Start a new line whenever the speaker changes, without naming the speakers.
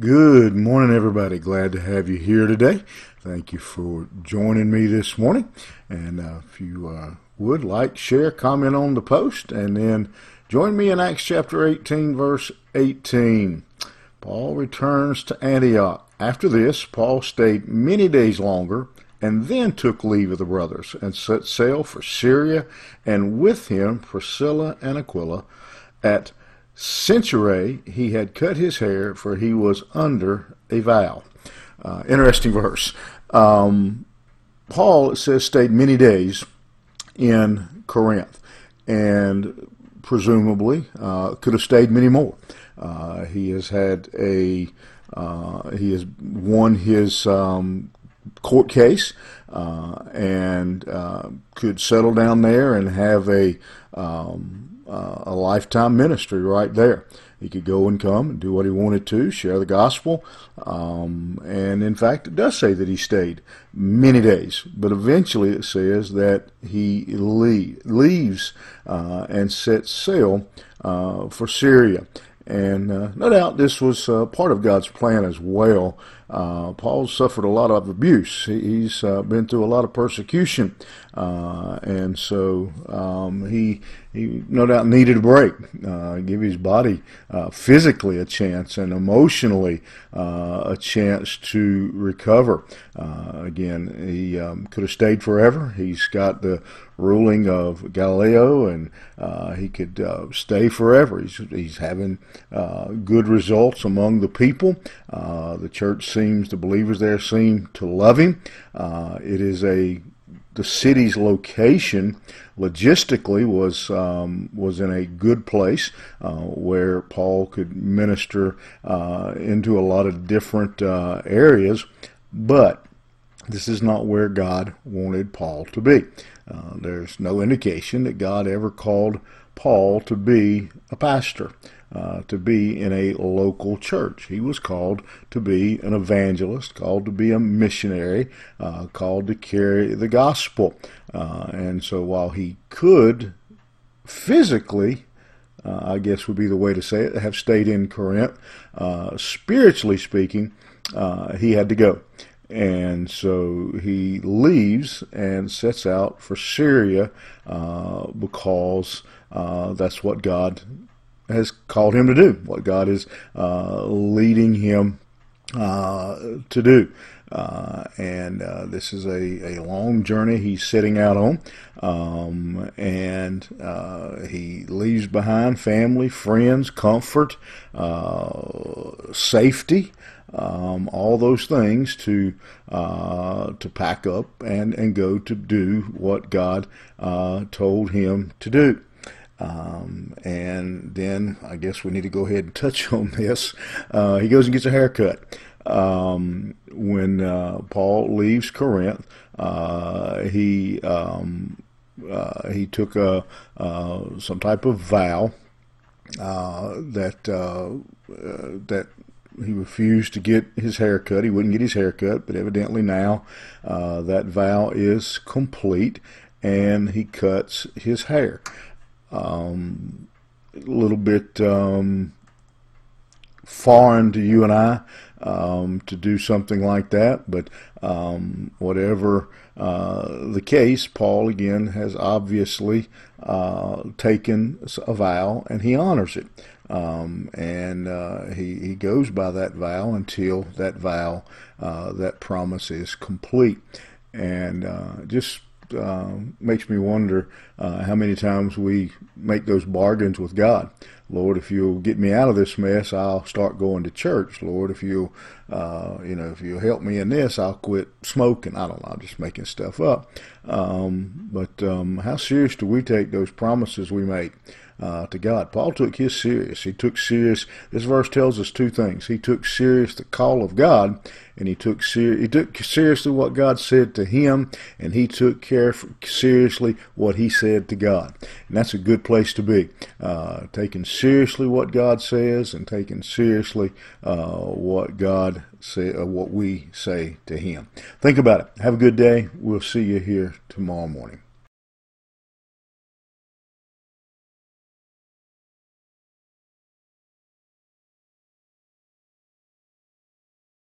Good morning, everybody. Glad to have you here today. Thank you for joining me this morning. And uh, if you uh, would like, share, comment on the post, and then join me in Acts chapter 18, verse 18. Paul returns to Antioch. After this, Paul stayed many days longer and then took leave of the brothers and set sail for Syria, and with him Priscilla and Aquila at Cenchreae he had cut his hair, for he was under a vow. Uh, interesting verse. Um, Paul, says, stayed many days in Corinth, and presumably uh, could have stayed many more. Uh, he has had a uh, he has won his um, court case uh, and uh, could settle down there and have a um, uh, a lifetime ministry right there. He could go and come and do what he wanted to, share the gospel. Um, and in fact, it does say that he stayed many days. But eventually it says that he leave, leaves uh, and sets sail uh, for Syria. And uh, no doubt this was uh, part of God's plan as well. Uh, Paul suffered a lot of abuse. He, has uh, been through a lot of persecution, uh, and so um, he he no doubt needed a break, uh, give his body physically a chance and emotionally a chance to recover. again, he um, could have stayed forever. He's got the ruling of Gallio, and uh, he could uh, stay forever. He's, he's having uh, good results among the people. the church seems, the believers there seem to love him. it is a the city's location logistically was um, was in a good place uh, where Paul could minister uh, into a lot of different uh, areas, but this is not where God wanted Paul to be. Uh, there's no indication that God ever called Paul to be a pastor, uh, to be in a local church. He was called to be an evangelist, called to be a missionary, uh, called to carry the gospel. Uh, and so while he could physically uh, I guess would be the way to say it, have stayed in Corinth. Spiritually speaking, he had to go. And so he leaves and sets out for Syria uh, because uh, that's what God has called him to do, what God is uh, leading him to do. Uh, and uh, this is a, a long journey he's setting out on. Um, and uh, he leaves behind family, friends, comfort, uh, safety. Um, all those things to uh, to pack up and, and go to do what God uh, told him to do. Um, and then I guess we need to go ahead and touch on this. he goes and gets a haircut um, when uh, Paul leaves Corinth, uh, he um, uh, he took a uh, some type of vow uh, that uh, that he refused to get his hair cut. He wouldn't get his hair cut, but evidently now that vow is complete, and he cuts his hair. Um, a little bit um, foreign to you and I um, to do something like that. But um, whatever uh, the case, Paul again has obviously uh, taken a vow and he honors it. Um, and uh, he, he goes by that vow until that vow, uh, that promise is complete. And uh, just uh, makes me wonder uh, how many times we make those bargains with God. Lord, if you'll get me out of this mess, I'll start going to church. Lord, if you'll, uh, you know, if you'll help me in this, I'll quit smoking. I don't know, I'm just making stuff up. Um, but um, how serious do we take those promises we make? uh, to God. Paul took his serious. He took serious. This verse tells us two things. He took serious the call of God, and he took ser- he took seriously what God said to him, and he took care seriously what he said to God. And that's a good place to be. Uh, taking seriously what God says, and taking seriously uh, what God say, uh, what we say to Him. Think about it. Have a good day. We'll see you here tomorrow morning.